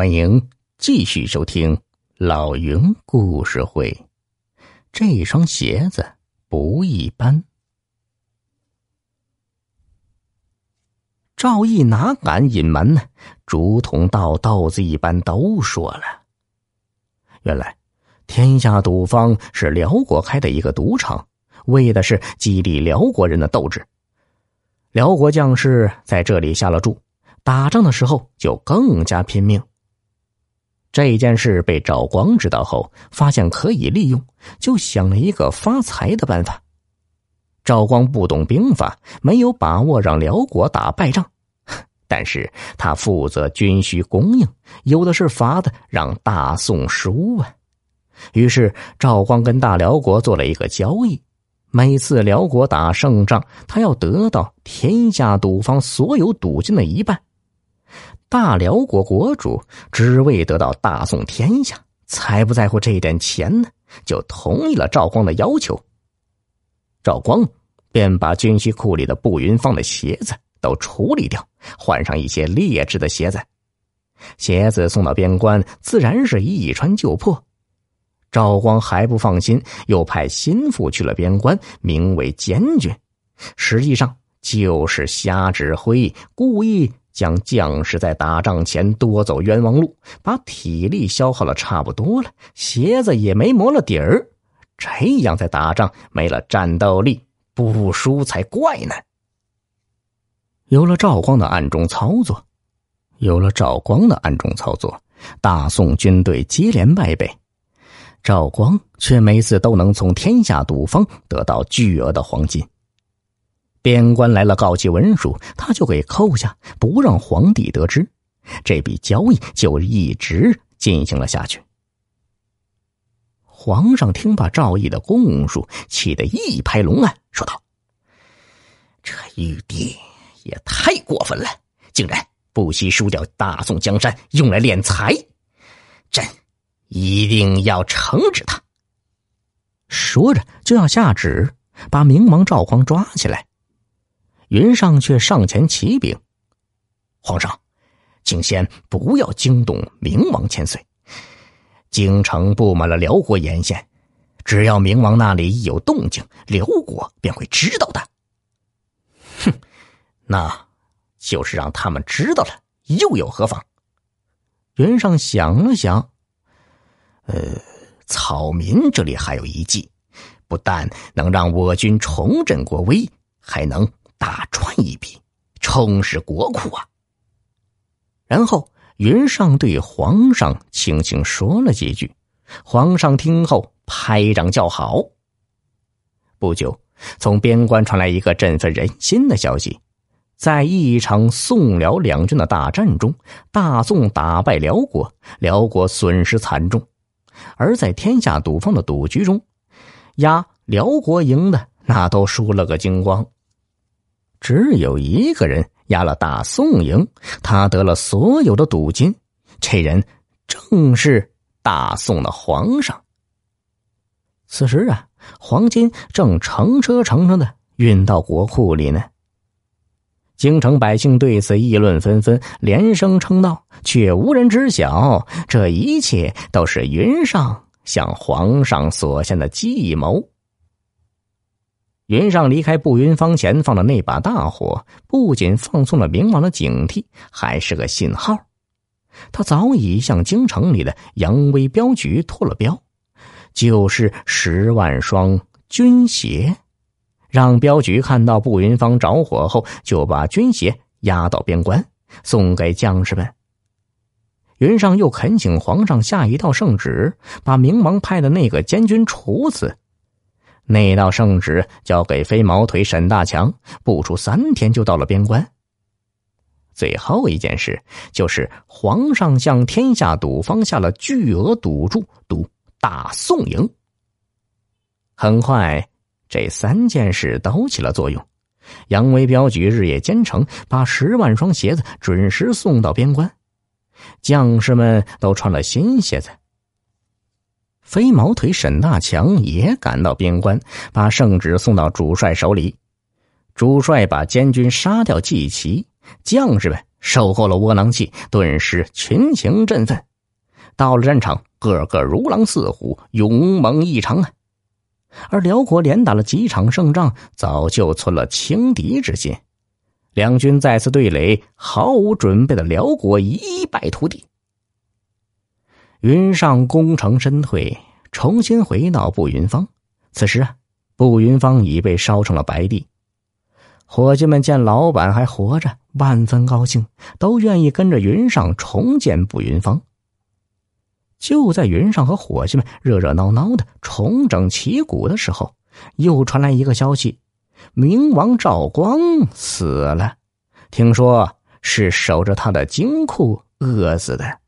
欢迎继续收听老云故事会。这双鞋子不一般。赵毅哪敢隐瞒呢？竹筒倒豆子一般都说了。原来，天下赌坊是辽国开的一个赌场，为的是激励辽国人的斗志。辽国将士在这里下了注，打仗的时候就更加拼命。这件事被赵光知道后，发现可以利用，就想了一个发财的办法。赵光不懂兵法，没有把握让辽国打败仗，但是他负责军需供应，有的是法子让大宋输啊。于是赵光跟大辽国做了一个交易：每次辽国打胜仗，他要得到天下赌坊所有赌金的一半。大辽国国主只为得到大宋天下，才不在乎这点钱呢，就同意了赵光的要求。赵光便把军需库里的步云芳的鞋子都处理掉，换上一些劣质的鞋子。鞋子送到边关，自然是一穿就破。赵光还不放心，又派心腹去了边关，名为监军，实际上就是瞎指挥，故意。将将士在打仗前多走冤枉路，把体力消耗了差不多了，鞋子也没磨了底儿，这样在打仗没了战斗力，不输才怪呢。有了赵光的暗中操作，有了赵光的暗中操作，大宋军队接连败北，赵光却每次都能从天下赌坊得到巨额的黄金。边关来了告急文书，他就给扣下，不让皇帝得知。这笔交易就一直进行了下去。皇上听罢赵毅的供述，气得一拍龙案，说道：“这玉帝也太过分了，竟然不惜输掉大宋江山，用来敛财。朕一定要惩治他。”说着就要下旨，把明王赵匡抓起来。云上却上前启禀：“皇上，请先不要惊动明王千岁。京城布满了辽国沿线，只要明王那里一有动静，辽国便会知道的。哼，那就是让他们知道了，又有何妨？”云上想了想，呃，草民这里还有一计，不但能让我军重振国威，还能。大赚一笔，充实国库啊！然后云上对皇上轻轻说了几句，皇上听后拍掌叫好。不久，从边关传来一个振奋人心的消息：在一场宋辽两军的大战中，大宋打败辽国，辽国损失惨重；而在天下赌坊的赌局中，压辽国赢的那都输了个精光。只有一个人押了大宋赢，他得了所有的赌金。这人正是大宋的皇上。此时啊，黄金正乘车乘车的运到国库里呢。京城百姓对此议论纷纷，连声称道，却无人知晓，这一切都是云上向皇上所献的计谋。云上离开步云坊前放的那把大火，不仅放松了明王的警惕，还是个信号。他早已向京城里的扬威镖局托了标，就是十万双军鞋，让镖局看到步云芳着火后，就把军鞋押到边关，送给将士们。云上又恳请皇上下一道圣旨，把明王派的那个监军处死。那道圣旨交给飞毛腿沈大强，不出三天就到了边关。最后一件事就是皇上向天下赌方下了巨额赌注，赌大宋赢。很快，这三件事都起了作用，杨威镖局日夜兼程，把十万双鞋子准时送到边关，将士们都穿了新鞋子。飞毛腿沈大强也赶到边关，把圣旨送到主帅手里。主帅把监军杀掉祭旗，将士们受够了窝囊气，顿时群情振奋。到了战场，个个如狼似虎，勇猛异常啊！而辽国连打了几场胜仗，早就存了轻敌之心。两军再次对垒，毫无准备的辽国一败涂地。云上功成身退，重新回到步云坊。此时啊，步云坊已被烧成了白地。伙计们见老板还活着，万分高兴，都愿意跟着云上重建步云坊。就在云上和伙计们热热闹闹的重整旗鼓的时候，又传来一个消息：明王赵光死了。听说是守着他的金库饿死的。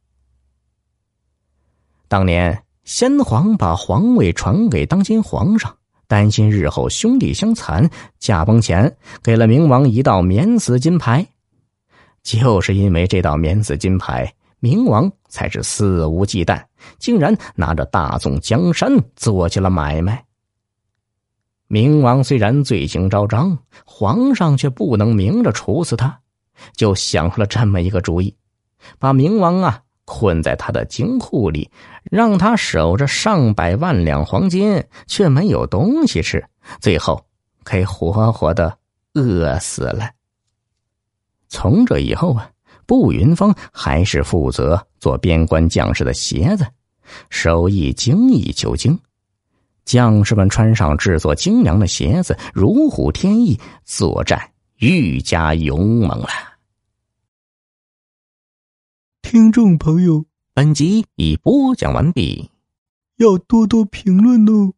当年先皇把皇位传给当今皇上，担心日后兄弟相残，驾崩前给了明王一道免死金牌。就是因为这道免死金牌。明王才是肆无忌惮，竟然拿着大宋江山做起了买卖。明王虽然罪行昭彰，皇上却不能明着处死他，就想出了这么一个主意：把明王啊困在他的金库里，让他守着上百万两黄金，却没有东西吃，最后给活活的饿死了。从这以后啊。步云峰还是负责做边关将士的鞋子，手艺精益求精。将士们穿上制作精良的鞋子，如虎添翼，作战愈加勇猛了。听众朋友，本集已播讲完毕，要多多评论哦。